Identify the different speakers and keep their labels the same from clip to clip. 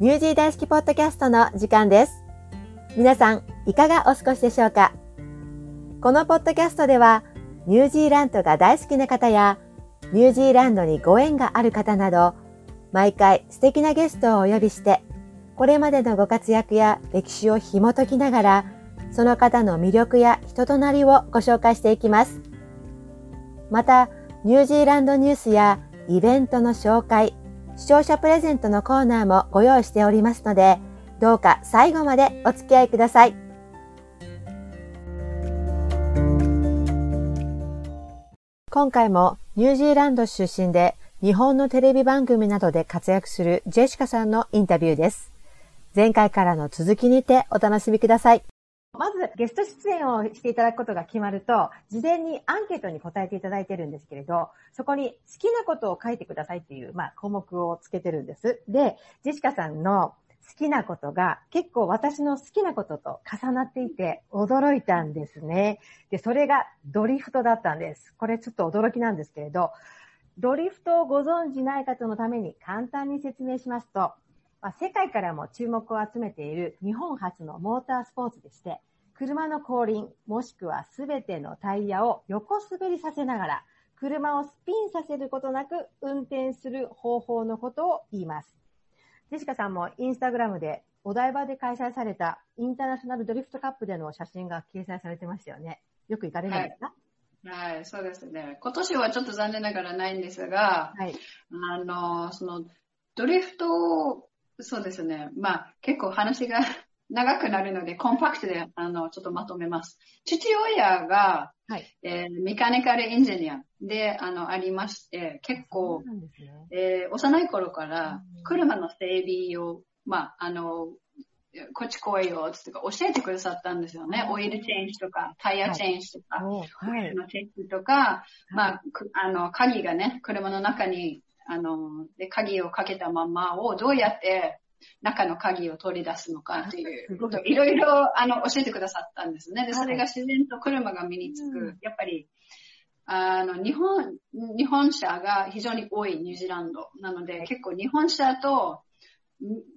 Speaker 1: ニュージー大好きポッドキャストの時間です。皆さん、いかがお過ごしでしょうか？このポッドキャストでは、ニュージーランドが大好きな方や、ニュージーランドにご縁がある方など、毎回素敵なゲストをお呼びして、これまでのご活躍や歴史を紐解きながら、その方の魅力や人となりをご紹介していきます。また、ニュージーランドニュースやイベントの紹介、視聴者プレゼントのコーナーもご用意しておりますので、どうか最後までお付き合いください。今回もニュージーランド出身で日本のテレビ番組などで活躍するジェシカさんのインタビューです。前回からの続きにてお楽しみください。まずゲスト出演をしていただくことが決まると、事前にアンケートに答えていただいてるんですけれど、そこに好きなことを書いてくださいっていう、まあ、項目をつけてるんです。で、ジェシカさんの好きなことが結構私の好きなことと重なっていて驚いたんですね。で、それがドリフトだったんです。これちょっと驚きなんですけれど、ドリフトをご存知ない方のために簡単に説明しますと、まあ、世界からも注目を集めている日本初のモータースポーツでして、車の後輪、もしくはすべてのタイヤを横滑りさせながら、車をスピンさせることなく運転する方法のことを言います。ジェシカさんもインスタグラムでお台場で開催されたインターナショナルドリフトカップでの写真が掲載されてましたよね。よく行かれるんですか、
Speaker 2: はい、はい、そうですね。今年はちょっと残念ながらないんですが、はい、あの、その、ドリフトそうですね。まあ、結構話が 長くなるので、コンパクトで、あの、ちょっとまとめます。父親が、はい、えー、メカニカルエンジニアで、あの、ありまして、結構、ね、えー、幼い頃から車の整備を、まあ、あの、こっち来いよ、つって教えてくださったんですよね。オイルチェンジとか、タイヤチェンジとか、はい、のチェックとか、まあ、あの、鍵がね、車の中にあの、で、鍵をかけたままをどうやって中の鍵を取り出すのかっていう こと、いろいろ、あの、教えてくださったんですね。で、それが自然と車が身につく。やっぱり、あの、日本、日本車が非常に多いニュージーランド。なので、結構日本車と、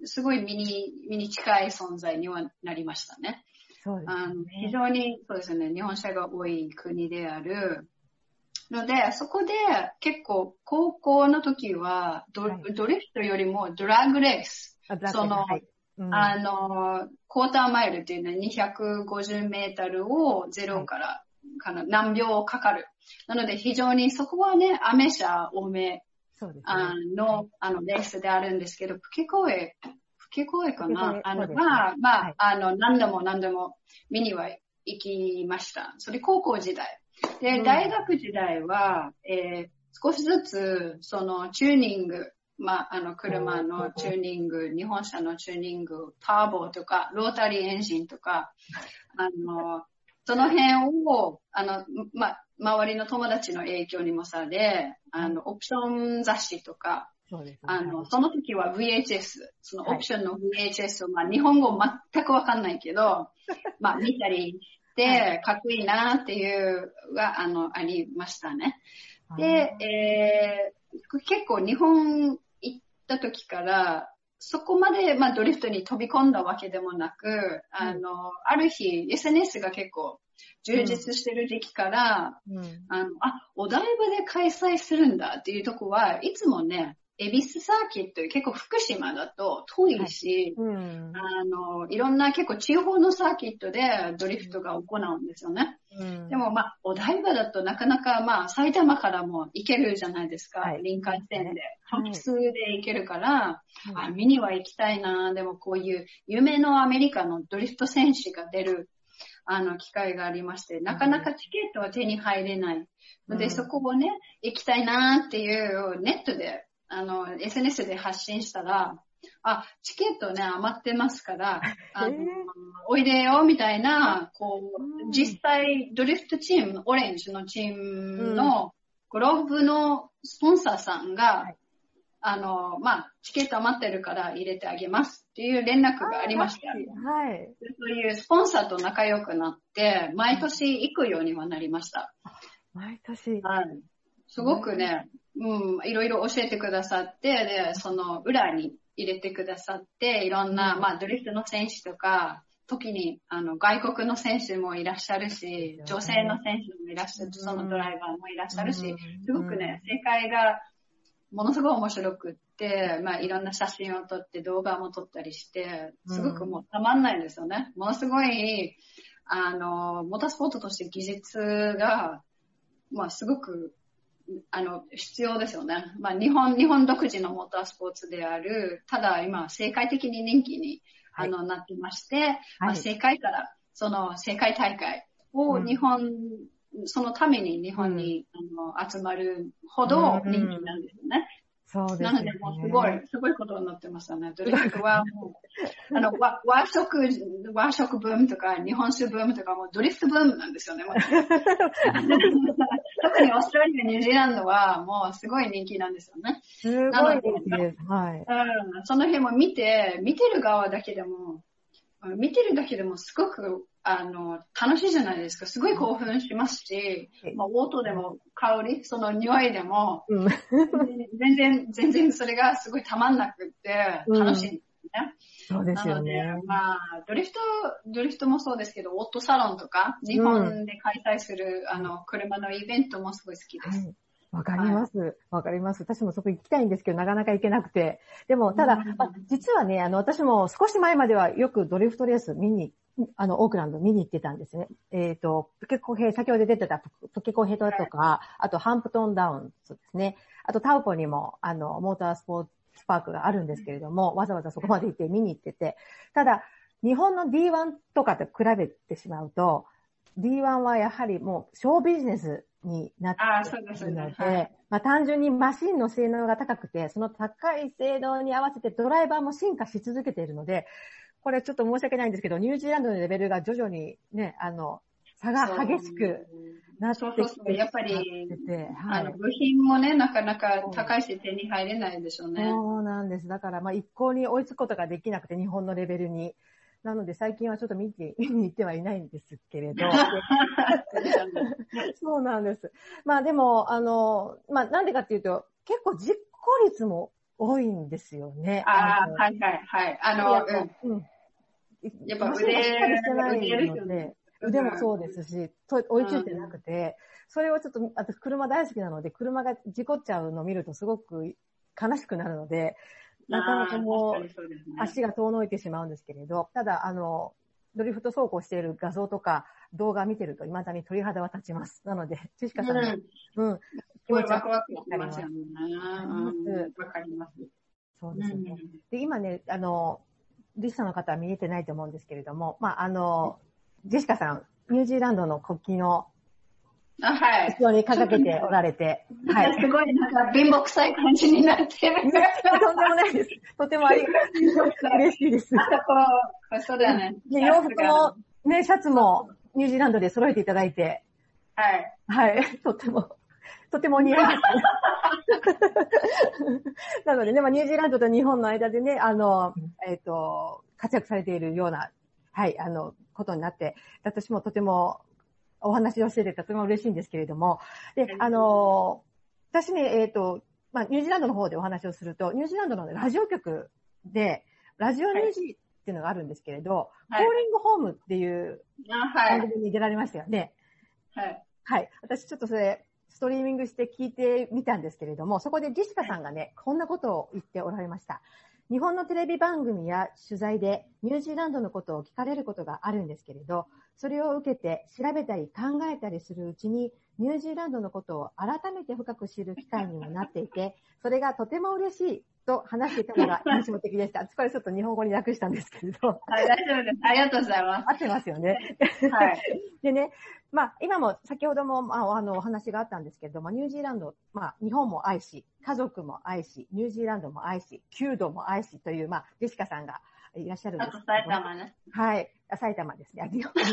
Speaker 2: すごい身に、身に近い存在にはなりましたね。そうですね。あの非常に、そうですね、日本車が多い国である。ので、そこで結構高校の時はドはい、ドリフトよりもドラッグレース。その、はいうん、あの、クォーターマイルっていうのは250メートルをゼロから、かな何秒かかる。なので非常にそこはね、アメ車多めそうです、ね、あの、あの、レースであるんですけど、吹き声、吹き声かなあの、まあ、まあ、はい、あの、何度も何度も見には行きました。それ高校時代。で、大学時代は、えー、少しずつ、その、チューニング、まあ、あの、車のチューニング、日本車のチューニング、ターボとか、ロータリーエンジンとか、あの、その辺を、あの、ま、周りの友達の影響にもされ、あの、オプション雑誌とか、あの、その時は VHS、そのオプションの VHS を、まあ、日本語全くわかんないけど、まあ、見たりで、かっこいいなっていうが、あの、ありましたね。で、えー、結構日本行った時から、そこまで、まあ、ドリフトに飛び込んだわけでもなく、あの、ある日、SNS が結構充実してる時期から、うん、あの、あ、お台場で開催するんだっていうとこはいつもね、恵比寿サーキット、結構福島だと遠いし、はいうん、あの、いろんな結構地方のサーキットでドリフトが行うんですよね。うん、でもまあ、お台場だとなかなかまあ、埼玉からも行けるじゃないですか。はい、林間線で。半数で行けるから、はい、あ、見には行きたいな。でもこういう夢のアメリカのドリフト選手が出るあの、機会がありまして、なかなかチケットは手に入れない。ので、そこをね、行きたいなっていうネットであの、SNS で発信したら、あ、チケットね、余ってますから、あの、おいでよ、みたいな、こう、実際、ドリフトチーム、オレンジのチームの、グローブのスポンサーさんが、あの、まあ、チケット余ってるから入れてあげますっていう連絡がありました。はい。そういうスポンサーと仲良くなって、毎年行くようにはなりました。
Speaker 1: 毎年
Speaker 2: はい。すごくね、うん、いろいろ教えてくださって、で、その裏に入れてくださって、いろんな、まあ、ドリフトの選手とか、時に、あの、外国の選手もいらっしゃるし、女性の選手もいらっしゃる、そのドライバーもいらっしゃるし、すごくね、世界がものすごい面白くって、まあ、いろんな写真を撮って動画も撮ったりして、すごくもうたまんないんですよね。ものすごい、あの、モータースポーツとして技術が、まあ、すごくあの、必要ですよね。まあ、日本、日本独自のモータースポーツである、ただ今、世界的に人気に、あの、なってまして、はい、まあ、世界から、その世界大会を日本、うん、そのために日本に、うん、あの集まるほど人気なんですよね。
Speaker 1: そうですね。
Speaker 2: なので、もうすごい、すごいことになってましたね。ドリンクはもう、あの、和和食、和食ブームとか、日本酒ブームとか、もうドリフトブームなんですよね。特にオーストラリア、ニュージーランドはもうすごい人気なんですよね。
Speaker 1: すごい人気です。はい。
Speaker 2: うん、その辺も見て、見てる側だけでも、見てるだけでもすごく、あの、楽しいじゃないですか。すごい興奮しますし、まあ、音でも香り、その匂いでも、うん、全然、全然それがすごいたまんなくって楽しいんですね。
Speaker 1: うん、そうですよね。
Speaker 2: なので、まあ、ドリフト、ドリフトもそうですけど、オートサロンとか、日本で開催する、あの、車のイベントもすごい好きです。はい
Speaker 1: わかります。わかります。私もそこ行きたいんですけど、なかなか行けなくて。でも、ただ、まあ、実はね、あの、私も少し前まではよくドリフトレース見に、あの、オークランド見に行ってたんですね。えっ、ー、と、トケコヘ先ほど出てたトケコヘトとか、あとハンプトンダウンですね。あとタウポにも、あの、モータースポーツパークがあるんですけれども、わざわざそこまで行って見に行ってて、ただ、日本の D1 とかと比べてしまうと、D1 はやはりもう、ショービジネスになっているので、はい、まあ、単純にマシンの性能が高くて、その高い性能に合わせてドライバーも進化し続けているので、これちょっと申し訳ないんですけど、ニュージーランドのレベルが徐々にね、あの、差が激しくなってきてそうそうそう
Speaker 2: やっぱり、はい、あの部品もね、なかなか高いし手に入れないでしょうね。
Speaker 1: そうなんです。だから、まあ一向に追いつくことができなくて、日本のレベルに。なので最近はちょっと見て、見に行ってはいないんですけれど。そうなんです。まあでも、あの、まあなんでかっていうと、結構実行率も多いんですよね。
Speaker 2: ああ、はいはいはい。あの、うん。やっぱ腕、してない
Speaker 1: ので、腕もそうですし、と追いついてなくて、それをちょっと、あと車大好きなので、車が事故っちゃうのを見るとすごく悲しくなるので、なかなかもう、足が遠のいてしまうんですけれど、ただ、あの、ドリフト走行している画像とか動画見てると未だに鳥肌は立ちます。なので、ちしかさん、うん、うん、
Speaker 2: 気持ちワクワクしますよね。わかります。
Speaker 1: そうですね。で、今ね、あの、リスナーの方は見えてないと思うんですけれども、まあ、あの、ジェシカさん、ニュージーランドの国旗の
Speaker 2: あ、はい。
Speaker 1: 後ろに掲げておられて。
Speaker 2: はい。すごいなんか貧乏臭い感じになってる。とんで
Speaker 1: もないです。とてもありがたい。嬉しいです。あと
Speaker 2: こう、そうだね。
Speaker 1: で、洋服のね、シャツもニュージーランドで揃えていただいて。
Speaker 2: はい。
Speaker 1: はい。とても、とても似合います。なのでね、まあ、ニュージーランドと日本の間でね、あの、えっ、ー、と、活躍されているような、はい、あの、ことになって、私もとてもお話をしててとても嬉しいんですけれども、で、あの、私ね、えっ、ー、と、まあ、ニュージーランドの方でお話をすると、ニュージーランドのラジオ局で、ラジオニュージーっていうのがあるんですけれど、はい、コーリングホームっていう番組に出られましたよね。
Speaker 2: はい。
Speaker 1: はい。私ちょっとそれ、ストリーミングして聞いてみたんですけれども、そこでジェシカさんがね、こんなことを言っておられました。日本のテレビ番組や取材でニュージーランドのことを聞かれることがあるんですけれど、それを受けて調べたり考えたりするうちに、ニュージーランドのことを改めて深く知る機会にもなっていて、それがとても嬉しいと話していたのが印象的でした。これちょっと日本語に訳したんですけれど。
Speaker 2: はい、大丈夫です。ありがとうございます。
Speaker 1: 合ってますよね。はい。でね、まあ、今も先ほども、まあ、あの、お話があったんですけれども、ニュージーランド、まあ、日本も愛し、家族も愛し、ニュージーランドも愛し、弓道も愛しという、まあ、ジェシカさんがいらっしゃるんです
Speaker 2: 埼玉ね。
Speaker 1: はい。埼玉ですね。日本、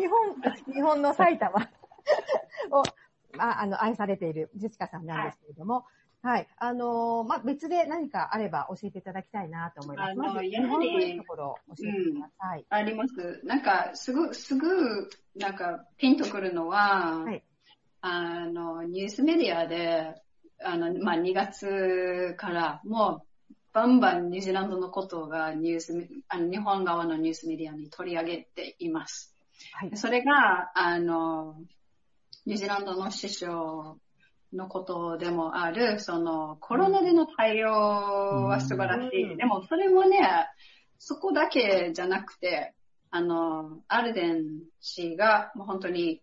Speaker 1: 日本、日本の埼玉を、まあ、あの、愛されているジェシカさんなんですけれども、はい。あのー、まあ、別で何かあれば教えていただきたいなと思います。あの、やはり、ところ教えてください、うん、
Speaker 2: あります。なんか、すぐ、すぐ、なんか、ピンとくるのは、はい、あの、ニュースメディアで、あの、まあ、2月からもう、バンバンニュージーランドのことがニュース、あの日本側のニュースメディアに取り上げています。はい、それが、あの、ニュージーランドの首相のことでもある、そのコロナでの対応は素晴らしい。でもそれもね、そこだけじゃなくて、あの、アルデン氏がもう本当に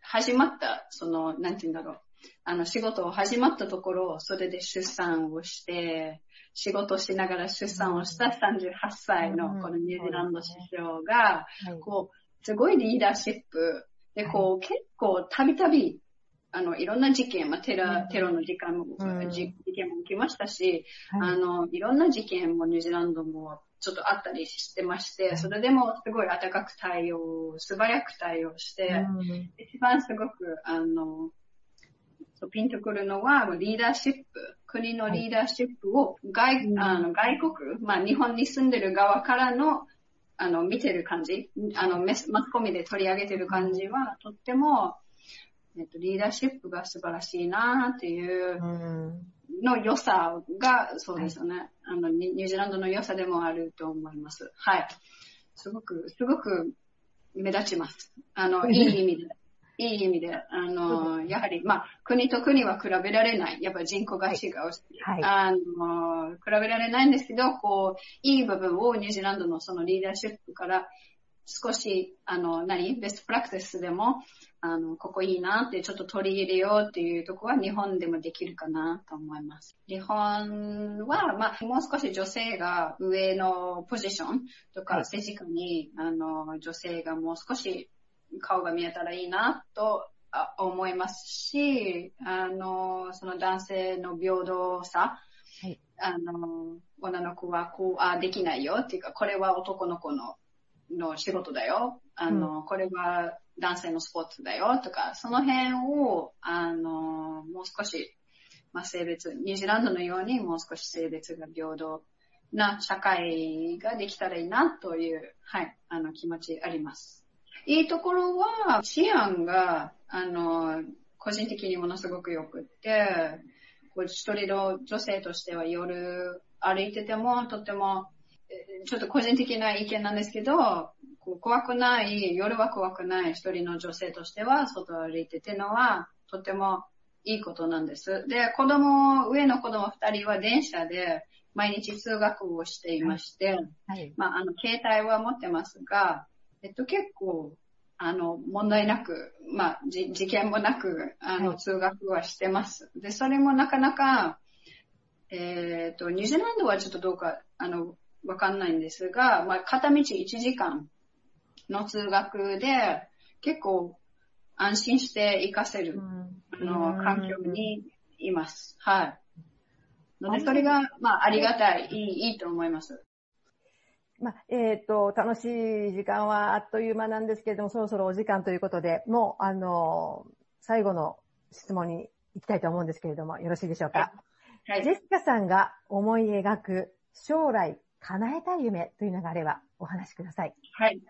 Speaker 2: 始まった、その、なんて言うんだろう。あの、仕事を始まったところ、それで出産をして、仕事しながら出産をした38歳のこのニュージーランド首相が、こう、すごいリーダーシップ。で、こう、結構たびたびあの、いろんな事件、まあ、テロ、テロの時間も、うん、事件も起きましたし、はい、あの、いろんな事件もニュージーランドもちょっとあったりしてまして、それでもすごい温かく対応、素早く対応して、うん、一番すごく、あの、ピンとくるのは、リーダーシップ、国のリーダーシップを外、あの外国、まあ日本に住んでる側からの、あの、見てる感じ、あの、マスコミで取り上げてる感じは、とっても、えっと、リーダーシップが素晴らしいなっていうの良さが、そうですよね、はい、あの、ニュージーランドの良さでもあると思います。はい。すごく、すごく目立ちます。あの、いい意味で。いい意味で、あの、やはり、まあ、国と国は比べられない。やっぱり人口が違うし、はい、あの、比べられないんですけど、こう、いい部分をニュージーランドのそのリーダーシップから少し、あの、何？ベストプラクティスでも、あの、ここいいなってちょっと取り入れようっていうとこは日本でもできるかなと思います。日本は、まあ、もう少し女性が上のポジションとか政治家に、あの、女性がもう少し顔が見えたらいいなと思いますし、あの、その男性の平等さ、はい、あの、女の子はこう、あ、できないよっていうか、これは男の子のの仕事だよ。あの、うん、これは男性のスポーツだよとか、その辺を、あの、もう少し、まあ、性別、ニュージーランドのようにもう少し性別が平等な社会ができたらいいなという、はい、あの気持ちあります。いいところは、治安が、あの、個人的にものすごく良くって、こう一人の女性としては夜歩いててもとってもちょっと個人的な意見なんですけど、怖くない、夜は怖くない一人の女性としては、外を歩いててのは、とてもいいことなんです。で、子供、上の子供二人は電車で毎日通学をしていまして、はいはい、まあ、あの、携帯は持ってますが、えっと、結構、あの、問題なく、まあ、事件もなく、あの、通学はしてます。で、それもなかなか、えっ、ー、と、ニュージーランドはちょっとどうか、あの、わかんないんですが、まあ、片道1時間の通学で、結構安心して活かせる、あの、環境にいます。はい。ので、それが、まあ、ありがたい、いい、いいと思います。
Speaker 1: まあ、えっ、ー、と、楽しい時間はあっという間なんですけれども、そろそろお時間ということで、もう、あの、最後の質問に行きたいと思うんですけれども、よろしいでしょうか？はい。はい、ジェシカさんが思い描く将来叶えたい夢というのがあればお話しください。
Speaker 2: はい。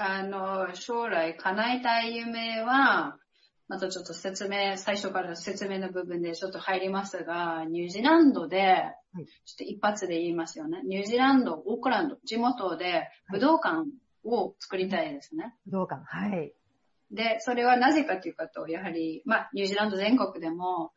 Speaker 2: あの、将来叶えたい夢は、またちょっと説明、最初から説明の部分でちょっと入りますが、ニュージーランドで、ちょっと一発で言いますよね。ニュージーランド、オークランド、地元で武道館を作りたいですね。
Speaker 1: 武道館、はい。
Speaker 2: で、それはなぜかというかと、やはり、まあ、ニュージーランド全国でも、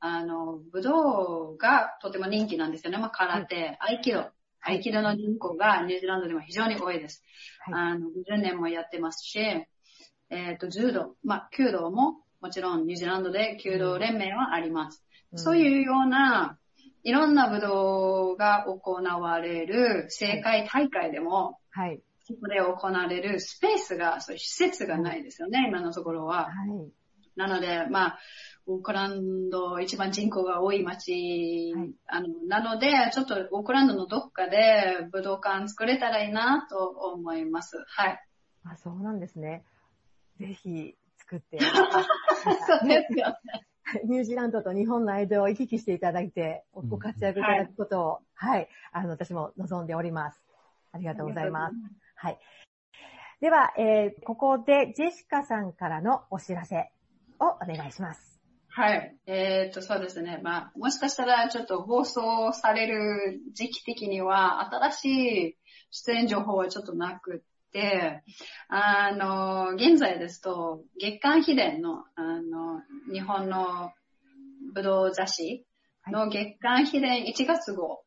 Speaker 2: あの、武道がとても人気なんですよね。まあ、空手、合気道。合気道の人口がニュージーランドでも非常に多いです。はい、あの、50年もやってますし、えっ、ー、と、柔道、まあ、弓道ももちろんニュージーランドで弓道連盟はあります。うん、そういうような、いろんな武道が行われる世界大会でも、はい。そこで行われるスペースが、そういう施設がないですよね、今のところは。はい。なので、まあ、オークランド一番人口が多い町、はい、あの、なので、ちょっとオークランドのどっかで武道館作れたらいいなと思います。はい。
Speaker 1: あ、そうなんですね。ぜひ作って。
Speaker 2: そうですよね。
Speaker 1: ニュージーランドと日本の間を行き来していただいて、ご活躍いただくことを、はい、はい、あの、私も望んでおります。ありがとうございます。はい。では、えー、ここでジェシカさんからのお知らせをお願いします。
Speaker 2: はい。えっ、と、そうですね。まあ、もしかしたらちょっと放送される時期的には、新しい出演情報はちょっとなくって、あの、現在ですと、月刊秘伝の、あの、日本の武道雑誌の月刊秘伝1月号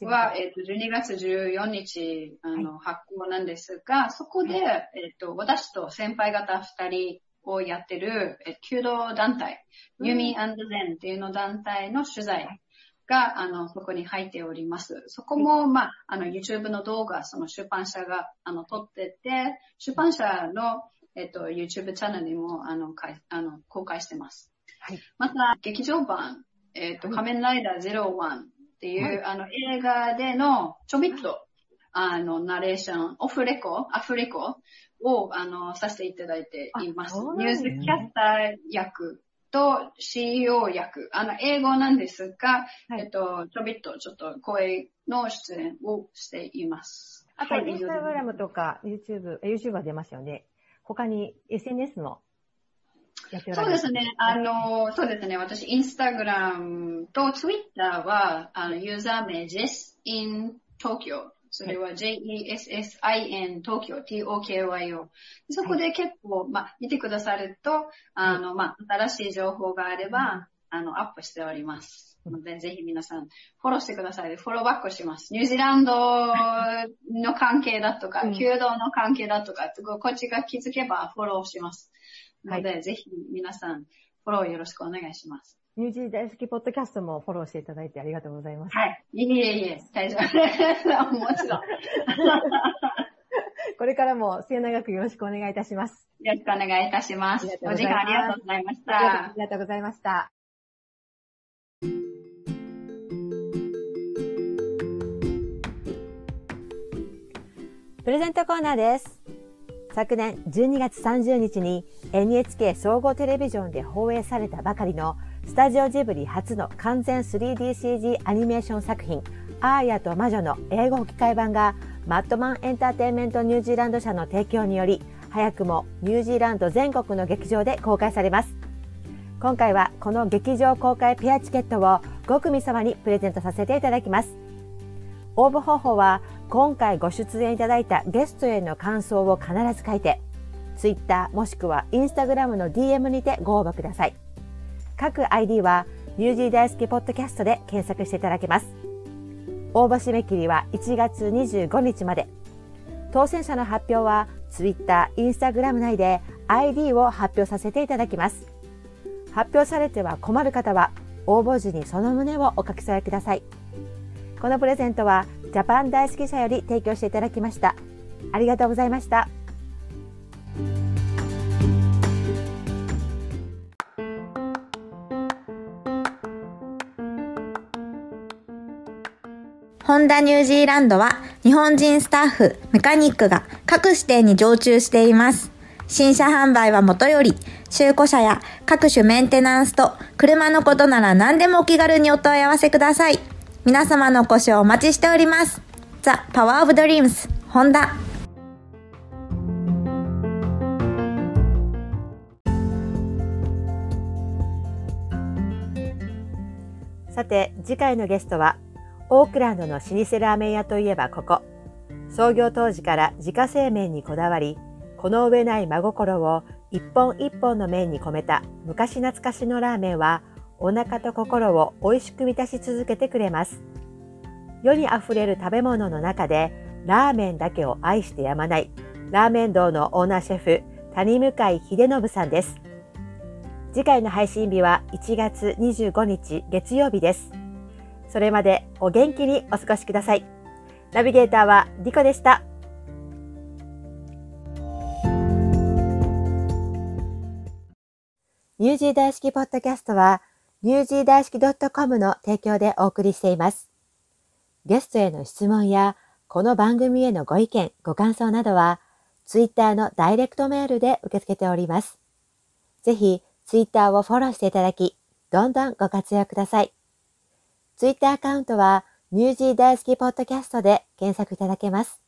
Speaker 2: は、えっ、と、12月14日、あの、発行なんですが、そこで、えっ、と、私と先輩方2人をやってる、え弓道団体、ユミゼンっていうの団体の取材が、あの、そこに入っております。そこも、まあ、あの、YouTube の動画、その出版社が、あの、撮ってて、出版社の、えっと、YouTube チャンネルにも、あの、かいあの公開してます。はい。また、劇場版、えっと、仮面ライダー01っていう、はい、あの、映画での、ちょびっと、あの、ナレーション、オフレコ、アフレコを、あの、させていただいています。ニュースキャスター役と CEO 役、あの、英語なんですが、はい、えっと、ちょびっとちょっと声の出演をしています。
Speaker 1: あと、インスタグラムとか YouTube、YouTube は出ましたよね。他に SNS も
Speaker 2: そうですね。あの、そうですね。私、インスタグラムとツイッターは、あの、ユーザー名 Jess in Tokyo それは JESSIN 東京 TOKYO。そこで結構、まあ、見てくださると、あの、まあ、新しい情報があれば、あの、アップしております。ので、ぜひ皆さん、フォローしてください。フォローバックします。ニュージーランドの関係だとか、弓道の関係だとか、こっちが気づけばフォローします。ので、ぜひ皆さん、フォローよろしくお願いします。
Speaker 1: ニュージー大好きポッドキャストもフォローしていただいてありがとうございます。
Speaker 2: はい。いえいえ、大丈夫です。もちろん。
Speaker 1: これからも末永くよろしくお願いいたします。
Speaker 2: よろしくお願いいたします。お時間ありがとうございました。
Speaker 1: ありがとうございました。プレゼントコーナーです。昨年12月30日に NHK 総合テレビジョンで放映されたばかりのスタジオジブリ初の完全 3DCG アニメーション作品アーヤと魔女の英語吹き替え版がマットマンエンターテインメントニュージーランド社の提供により早くもニュージーランド全国の劇場で公開されます。今回はこの劇場公開ペアチケットを5組様にプレゼントさせていただきます。応募方法は今回ご出演いただいたゲストへの感想を必ず書いて Twitter もしくは Instagram の DM にてご応募ください。各 ID はニュージー大好きポッドキャストで検索していただけます応募締め切りは1月25日まで当選者の発表は Twitter、Instagram 内で ID を発表させていただきます発表されては困る方は応募時にその旨をお書き添えくださいこのプレゼントはジャパン大好き社より提供していただきました。ありがとうございました。
Speaker 3: ホンダニュージーランドは日本人スタッフ、メカニックが各指定に常駐しています。新車販売はもとより、中古車や各種メンテナンスと車のことなら何でもお気軽にお問い合わせください。皆様のご視聴お待ちしております。ザ・パワーオブドリームス、ホンダ。
Speaker 1: さて、次回のゲストは、オークランドの老舗ラーメン屋といえばここ。創業当時から自家製麺にこだわり、この上ない真心を一本一本の麺に込めた昔懐かしのラーメンは、お腹と心を美味しく満たし続けてくれます。世にあふれる食べ物の中でラーメンだけを愛してやまないラーメン堂のオーナーシェフ谷向井秀信さんです。次回の配信日は1月25日月曜日です。それまでお元気にお過ごしください。ナビゲーターはリコでした。ニュージー大好きポッドキャストはニュージー大好き .com の提供でお送りしています。ゲストへの質問や、この番組へのご意見、ご感想などは、ツイッターのダイレクトメールで受け付けております。ぜひ、ツイッターをフォローしていただき、どんどんご活用ください。ツイッターアカウントは、ニュージー大好きポッドキャストで検索いただけます。